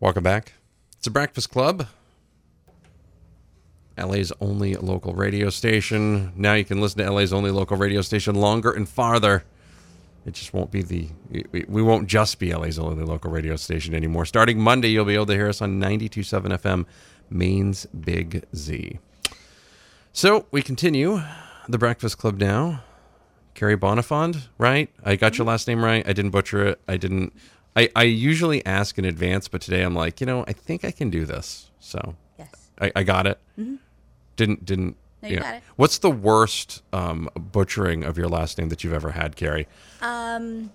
Welcome back. It's a Breakfast Club. LA's only local radio station. Now you can listen to LA's only local radio station longer and farther. It just won't be the. We won't just be LA's only local radio station anymore. Starting Monday, you'll be able to hear us on 92.7 FM, Maine's Big Z. So we continue the Breakfast Club now. Carrie Bonnefond, right? I got your last name right. I didn't butcher it. I didn't. I, I usually ask in advance, but today I'm like, you know, I think I can do this. So Yes. I, I got it. Didn't didn't. No, you got it. What's the worst um, butchering of your last name that you've ever had, Carrie? Um.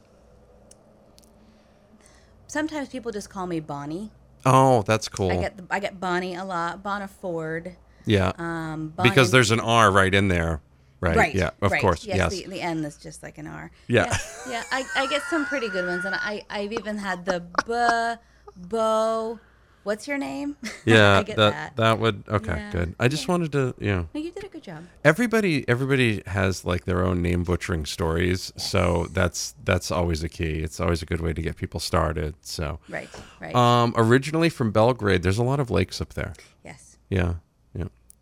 Sometimes people just call me Bonnie. Oh, that's cool. I get the, I get Bonnie a lot. Bonaford. yeah, Um, Bonnie, because there's an R right in there, right? right. Yeah, of right. course. Yes, Yes. The, the N is just like an R. Yeah. Yeah. yeah, I, I get some pretty good ones, and I I've even had the B, Bo. What's your name? yeah, I get that, that. that would okay, Yeah, good. I just yeah. wanted to, you know, No, you did a good job. everybody everybody has like their own name butchering stories, so that's that's always a key. It's always a good way to get people started. So, Right. Right. um, originally from Belgrade, there's a lot of lakes up there. yes. Yeah, yeah.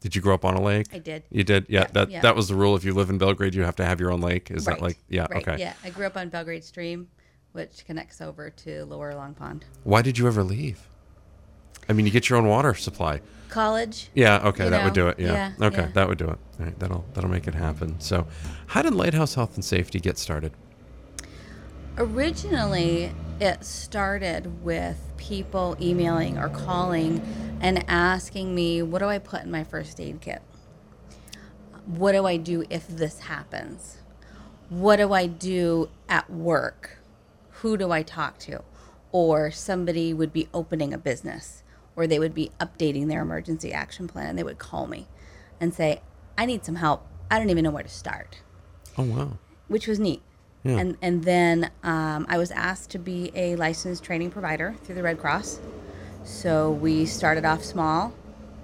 Did you grow up on a lake? I did. You did? Yeah. Yeah, that yeah. that was the rule. If you live in Belgrade, you have to have your own lake. Is right. that like? Yeah. Right. Okay. Yeah, I grew up on Belgrade Stream, which connects over to Lower Long Pond. Why did you ever leave? I mean, you get your own water supply. College. Yeah. Okay, that would do it. Yeah. yeah, okay, that would do it. All right, that'll that'll make it happen. So, how did Lighthouse Health and Safety get started? Originally, it started with people emailing or calling and asking me, What do I put in my first aid kit? What do I do if this happens? What do I do at work? Who do I talk to? Or somebody would be opening a business or they would be updating their emergency action plan and they would call me and say, I need some help. I don't even know where to start Oh wow. which was neat. Yeah. And and then um, I was asked to be a licensed training provider through the Red Cross. So we started off small,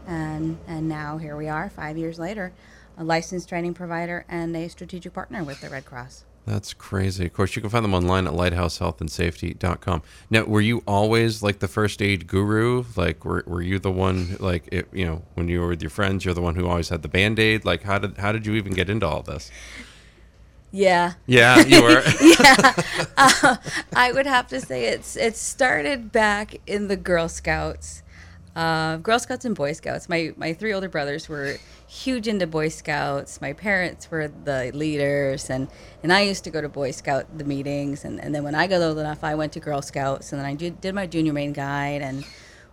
and and now here we are, five years later, a licensed training provider and a strategic partner with the Red Cross. That's crazy. Of course, you can find them online at lighthousehealthandsafety.com. Now, were you always like the first aid guru? Like, were, were you the one, like, it, you know, when you were with your friends, you're the one who always had the band aid? Like, how did, how did you even get into all this? Yeah, Yeah, you were. Yeah. I would have to say it's it started back in the Girl Scouts, uh, Girl Scouts and Boy Scouts. My my three older brothers were huge into Boy Scouts. My parents were the leaders, and and I used to go to Boy Scout the meetings. And, and then when I got old enough, I went to Girl Scouts, and then I did, did my junior Maine guide. And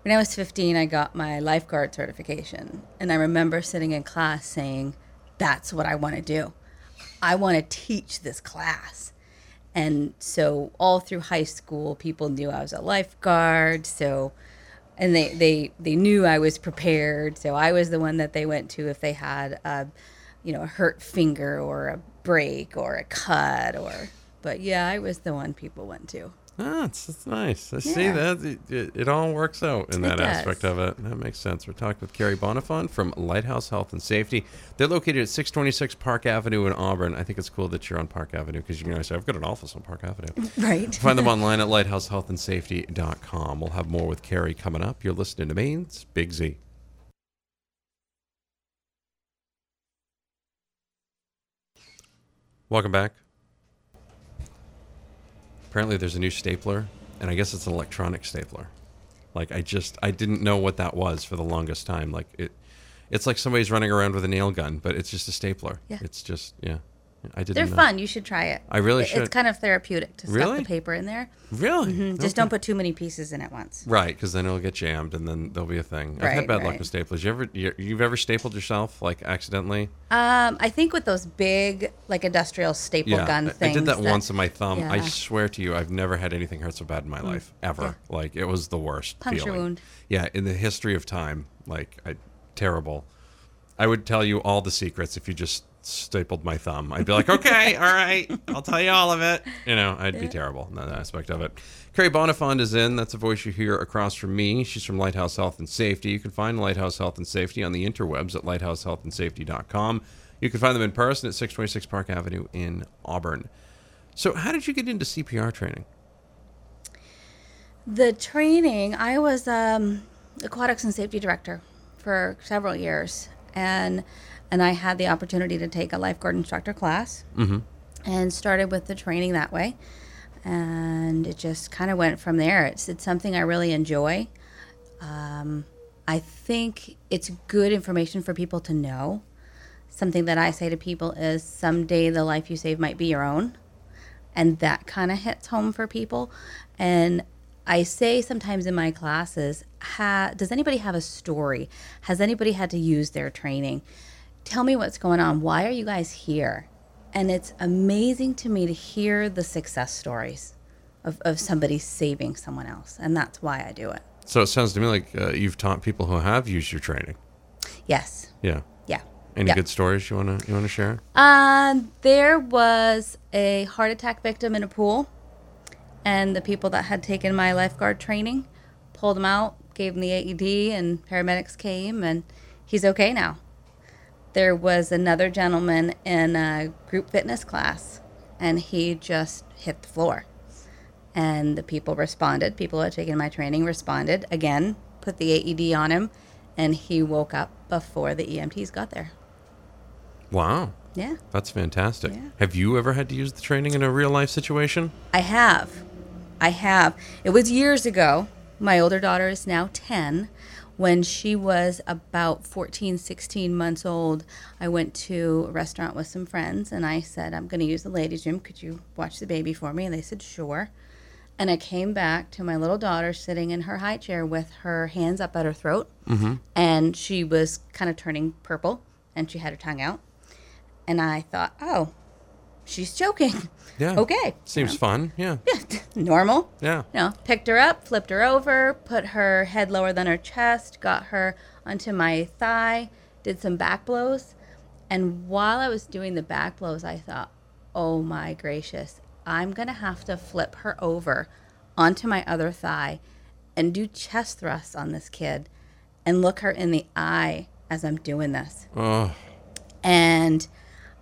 when I was 15, I got my lifeguard certification. And I remember sitting in class saying, "That's what I want to do. I want to teach this class." and so all through high school people knew i was a lifeguard so and they they they knew i was prepared so i was the one that they went to if they had a you know a hurt finger or a break or a cut or but yeah i was the one people went to Ah, it's, it's nice. I see that. It, it, it all works out in that aspect of it. That makes sense. We're talking with Carrie Bonnefond from Lighthouse Health and Safety. They're located at 626 Park Avenue in Auburn. I think it's cool that you're on Park Avenue because you can always say, I've got an office on Park Avenue. right Find them online at lighthousehealthandsafety.com. We'll have more with Carrie coming up. You're listening to Maine's Big Z. Welcome back. Apparently, there's a new stapler, and I guess it's an electronic stapler. Like I just I didn't know what that was for the longest time. Like it, it's like somebody's running around with a nail gun, but it's just a stapler. Yeah. It's just yeah. I didn't. They're know. fun. You should try it. I really It- should. It's kind of therapeutic to stuff Really? the paper in there. Really? Mhm. Just don't put too many pieces in at once. Right, because then it'll get jammed, and then there'll be a thing. I've had Right, bad luck with staplers. You ever you, you've ever stapled yourself like accidentally? Um, I think with those big, like industrial staple gun I- things. I did that, once in my thumb. I swear to you, I've never had anything hurt so bad in my life ever. Like it was the worst Puncture feeling. wound. Yeah, in the history of time, like I, terrible. I would tell you all the secrets if you just stapled my thumb. I'd be like, okay, all right, I'll tell you all of it. You know, I'd be terrible in that aspect of it. Carrie Bonnefond is in. That's a voice you hear across from me. She's from Lighthouse Health and Safety. You can find Lighthouse Health and Safety on the interwebs at lighthousehealthandsafety.com. You can find them in person at 626 Park Avenue in Auburn. So, how did you get into CPR training? The training, I was um, aquatics and safety director for several years, and and I had the opportunity to take a lifeguard instructor class, and started with the training that way, and it just kind of went from there. It's it's something I really enjoy. Um, I think it's good information for people to know. Something that I say to people is someday the life you save might be your own and that kind of hits home for people. And I say sometimes in my classes, ha, does anybody have a story? Has anybody had to use their training? Tell me what's going on. Why are you guys here? And it's amazing to me to hear the success stories of, of somebody saving someone else. And that's why I do it. So, it sounds to me like uh, you've taught people who have used your training. Yes. Yeah. Yeah. Any Yeah. good stories you wanna you wanna share? Um, there was a heart attack victim in a pool, and the people that had taken my lifeguard training pulled him out, gave him the AED, and paramedics came, and he's okay now. There was another gentleman in a group fitness class, and he just hit the floor. And the people responded. People who had taken my training responded again, put the AED on him, and he woke up before the EMTs got there. Wow. Yeah. That's fantastic. Yeah. Have you ever had to use the training in a real life situation? I have. I have. It was years ago. My older daughter is now 10. When she was about 14, 16 months old, I went to a restaurant with some friends and I said, I'm going to use the ladies' room. Could you watch the baby for me? And they said, sure. And I came back to my little daughter sitting in her high chair with her hands up at her throat. Mm-hmm. And she was kind of turning purple and she had her tongue out. And I thought, oh, she's choking. Yeah. Okay. Seems fun. Yeah. Normal. Yeah. You know, picked her up, flipped her over, put her head lower than her chest, got her onto my thigh, did some back blows. And while I was doing the back blows, I thought, oh my gracious, I'm going to have to flip her over onto my other thigh and do chest thrusts on this kid and look her in the eye as I'm doing this. Oh, And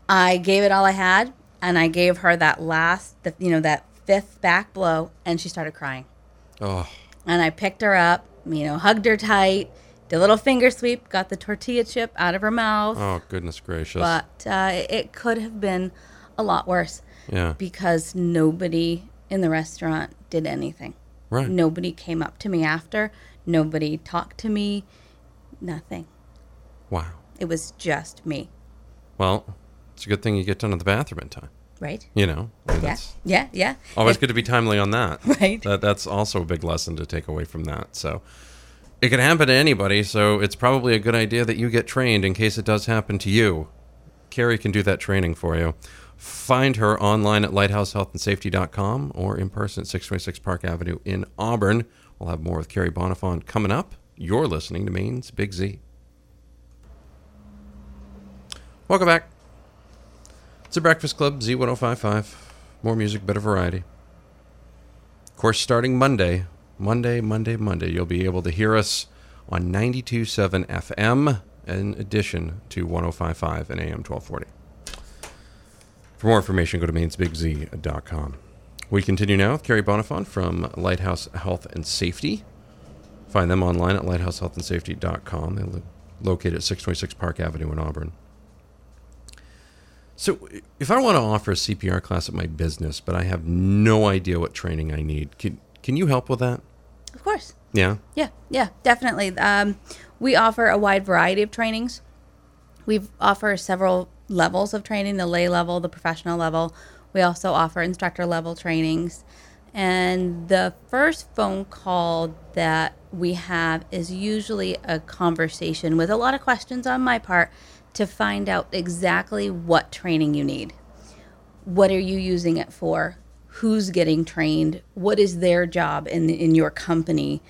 I gave it all I had, and I gave her that last, the, you know, that fifth back blow, and she started crying. oh, And I picked her up, you know, hugged her tight, did a little finger sweep, got the tortilla chip out of her mouth. oh, goodness gracious. But uh, it could have been a lot worse yeah. because nobody in the restaurant did anything. Right. Nobody came up to me after. Nobody talked to me. Nothing. Wow. It was just me, Well, it's a good thing you get done at the bathroom in time. right? You know. I mean, Yeah, yeah, yeah. Always good to be timely on that. Right. That, that's also a big lesson to take away from that. So it can happen to anybody. So it's probably a good idea that you get trained in case it does happen to you. Carrie can do that training for you. Find her online at lighthousehealthandsafety.com or in person at 626 Park Avenue in Auburn. We'll have more with Carrie Bonnefond coming up. You're listening to Maine's Big Z. Welcome back. It's a Breakfast Club, Z1055. More music, better variety. Of course, starting Monday, Monday, Monday, Monday, you'll be able to hear us on 92.7 FM in addition to 105.5 and AM 1240. For more information, go to mainsbigz.com. We continue now with Carrie Bonnefond from Lighthouse Health and Safety. Find them online at lighthousehealthandsafety.com. They're located at 626 Park Avenue in Auburn. So, if I want to offer a CPR class at my business, but I have no idea what training I need, can, can you help with that? Of course. Yeah. Yeah, yeah, definitely. Um, we offer a wide variety of trainings. We offer several levels of training the lay level, the professional level. We also offer instructor level trainings. And the first phone call that we have is usually a conversation with a lot of questions on my part to find out exactly what training you need. What are you using it for? Who's getting trained? What is their job in, in your company?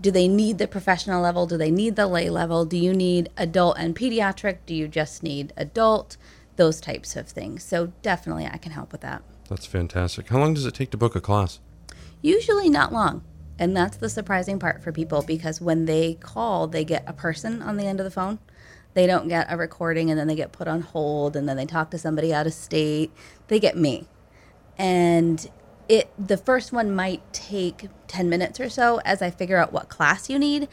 Do they need the professional level? Do they need the lay level? Do you need adult and pediatric? Do you just need adult? Those types of things. So, definitely, I can help with that. That's fantastic. How long does it take to book a class? Usually not long. And that's the surprising part for people because when they call, they get a person on the end of the phone. They don't get a recording and then they get put on hold and then they talk to somebody out of state. They get me. And it the first one might take 10 minutes or so as I figure out what class you need.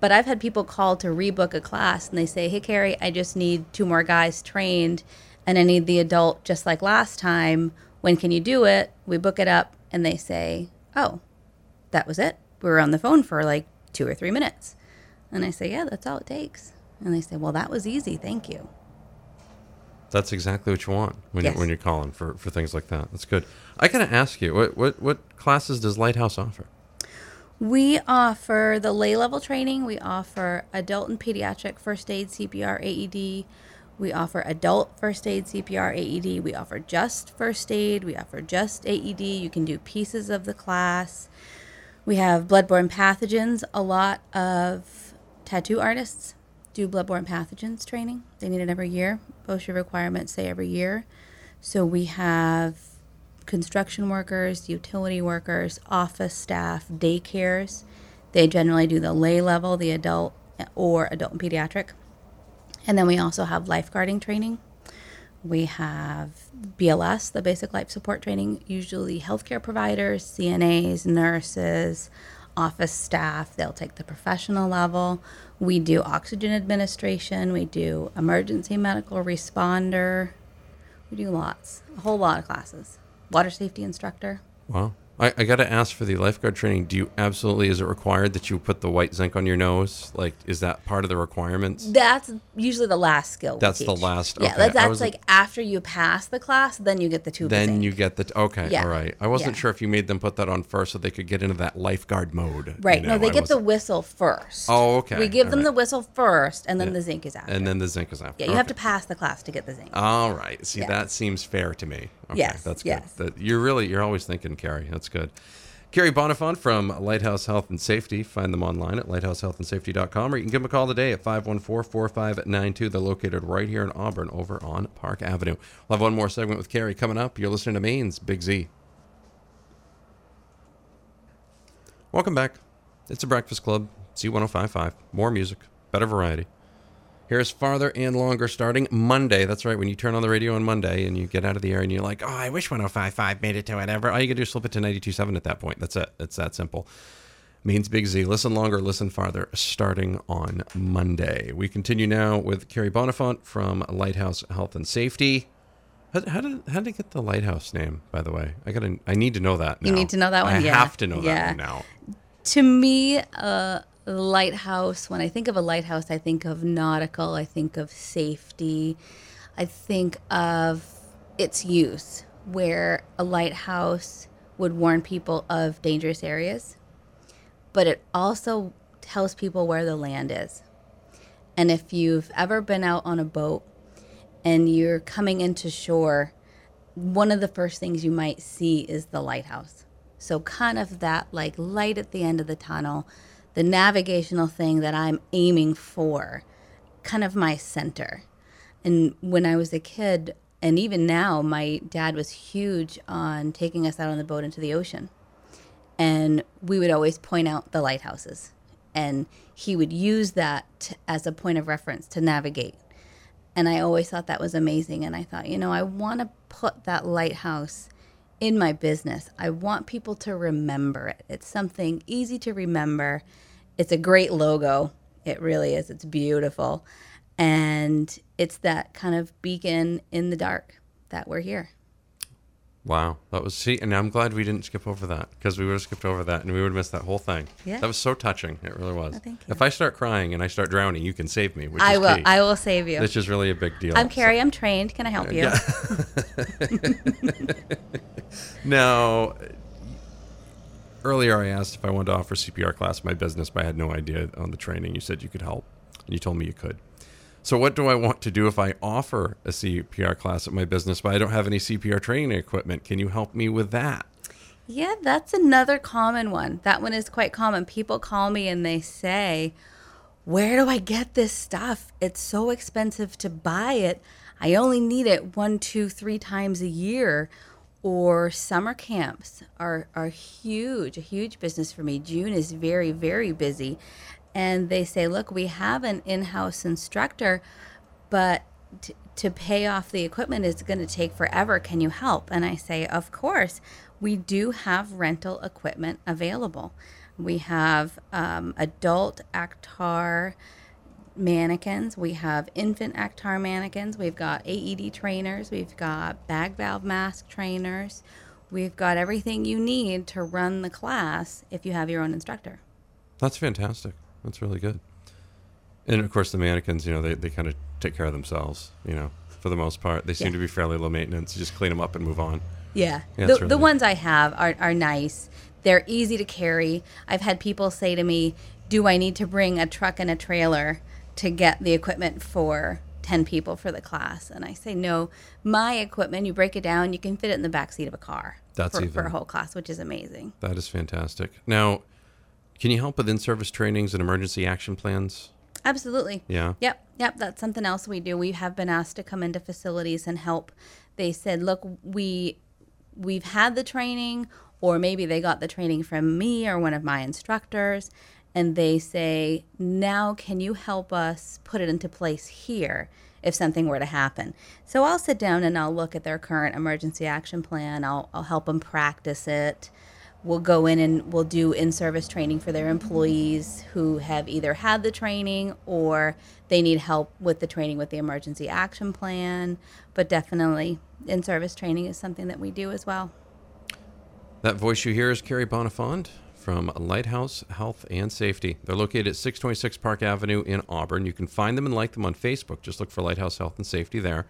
But I've had people call to rebook a class and they say, Hey, Carrie, I just need two more guys trained and I need the adult just like last time. When can you do it? We book it up and they say, Oh, that was it. We were on the phone for like two or three minutes. And I say, Yeah, that's all it takes. And they say, Well, that was easy. Thank you. That's exactly what you want when, Yes. you, when you're calling for, for things like that. That's good. I got to ask you, what, what, what classes does Lighthouse offer? We offer the lay level training. We offer adult and pediatric first aid CPR AED. We offer adult first aid CPR AED. We offer just first aid. We offer just AED. You can do pieces of the class. We have bloodborne pathogens. A lot of tattoo artists do bloodborne pathogens training. They need it every year. OSHA requirements say every year. So we have construction workers, utility workers, office staff, daycares. They generally do the lay level, the adult or adult and pediatric. And then we also have lifeguarding training. We have BLS, the basic life support training, usually healthcare providers, CNAs, nurses, office staff. They'll take the professional level. We do oxygen administration. We do emergency medical responder. We do lots, a whole lot of classes. Water safety instructor. Wow. I, I got to ask for the lifeguard training. Do you absolutely, is it required that you put the white zinc on your nose? Like, is that part of the requirements? That's usually the last skill. we That's the last- Yeah, that's, that's like after you pass the class, then you get the tube. Then you get the, okay, Yeah. all right. I wasn't Yeah. sure if you made them put that on first so they could get into that lifeguard mode. you Right. know, no, they I get the wasn't- whistle first. Oh, okay. We give All them right. the whistle first, and then the zinc is after. And then the zinc is after. yeah, you have to pass the class to get the zinc. All right. See, Yeah. that seems fair to me. Okay, Yes, that's good. yes. That you're really you're always thinking, Carrie. That's good. Carrie Bonnefond from Lighthouse Health and Safety. Find them online at lighthousehealthandsafety.com or you can give them a call today at 514-4592. They're located right here in Auburn over on Park Avenue. We'll have one more segment with Carrie coming up. You're listening to Maine's Big Z. Welcome back. It's a Breakfast Club, Z1055. More music, better variety. Here's farther and longer starting Monday. That's right. When you turn on the radio on Monday and you get out of the air and you're like, oh, I wish 1055 made it to whatever. All you can do is slip it to 92.7 at that point. That's it. It's that simple. Maine's Big Z. Listen longer, listen farther, starting on Monday. We continue now with Carrie Bonnefond from Lighthouse Health and Safety. How, how did how did it get the lighthouse name? By the way, I gotta I need to know that. Now. You need to know that one? I Yeah. have to know that one now. To me, a lighthouse, when I think of a lighthouse, I think of nautical, I think of safety, I think of its use, where a lighthouse would warn people of dangerous areas, but it also tells people where the land is. And if you've ever been out on a boat and you're coming into shore, one of the first things you might see is the lighthouse. So, kind of that like light at the end of the tunnel, the navigational thing that I'm aiming for, kind of my center. And when I was a kid, and even now, my dad was huge on taking us out on the boat into the ocean. And we would always point out the lighthouses. And he would use that t- as a point of reference to navigate. And I always thought that was amazing. And I thought, you know, I want to put that lighthouse in my business. I want people to remember it. It's something easy to remember. It's a great logo. It really is. It's beautiful. And it's that kind of beacon in the dark that we're here. Wow, that was see, and I'm glad we didn't skip over that because we would have skipped over that and we would have missed that whole thing. Yeah. that was so touching. It really was. Oh, thank you. If I start crying and I start drowning, you can save me. Which I will. key. I will save you. Which is really a big deal. I'm Carrie. I'm trained. Can I help uh, you? Now, earlier I asked if I wanted to offer CPR class in my business, but I had no idea on the training. You said you could help, and you told me you could. So, what do I want to do if I offer a CPR class at my business, but I don't have any CPR training equipment? Can you help me with that? Yeah, that's another common one. That one is quite common. People call me and they say, Where do I get this stuff? It's so expensive to buy it. I only need it one, two, three times a year. Or summer camps are, are huge, a huge business for me. June is very, very busy. And they say, Look, we have an in house instructor, but t- to pay off the equipment is going to take forever. Can you help? And I say, Of course. We do have rental equipment available. We have um, adult Actar mannequins. We have infant Actar mannequins. We've got AED trainers. We've got bag valve mask trainers. We've got everything you need to run the class if you have your own instructor. That's fantastic. That's really good. And of course, the mannequins, you know, they, they kind of take care of themselves, you know, for the most part. They seem Yeah. to be fairly low maintenance. You just clean them up and move on. Yeah. Yeah, the, it's the ones I have are, are nice. They're easy to carry. I've had people say to me, Do I need to bring a truck and a trailer to get the equipment for 10 people for the class? And I say, No, my equipment, you break it down, you can fit it in the back seat of a car That's for, for a whole class, which is amazing. That is fantastic. Now, can you help with in service trainings and emergency action plans? Absolutely. Yeah. Yep. Yep. That's something else we do. We have been asked to come into facilities and help. They said, look, we we've had the training, or maybe they got the training from me or one of my instructors, and they say, now can you help us put it into place here if something were to happen? So I'll sit down and I'll look at their current emergency action plan. I'll, I'll help them practice it. We'll go in and we'll do in service training for their employees who have either had the training or they need help with the training with the emergency action plan. But definitely, in service training is something that we do as well. That voice you hear is Carrie Bonnefond from Lighthouse Health and Safety. They're located at 626 Park Avenue in Auburn. You can find them and like them on Facebook. Just look for Lighthouse Health and Safety there.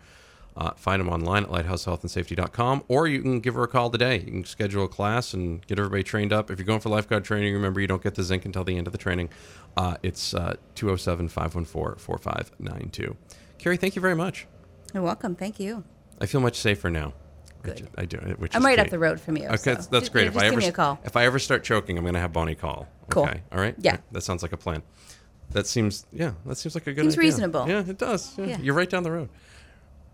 Uh, find them online at lighthousehealthandsafety.com, or you can give her a call today. You can schedule a class and get everybody trained up. If you're going for lifeguard training, remember you don't get the zinc until the end of the training. Uh, it's 207 514 4592. Carrie, thank you very much. You're welcome. Thank you. I feel much safer now. Good. I do. Which I'm right up the road from you. Okay, so that's, that's ju- great. Just if I ever give me a call. if I ever start choking, I'm going to have Bonnie call. Cool. Okay. All right. Yeah. That sounds like a plan. That seems yeah. That seems like a good. Seems idea. reasonable. Yeah, it does. Yeah. Yeah. You're right down the road.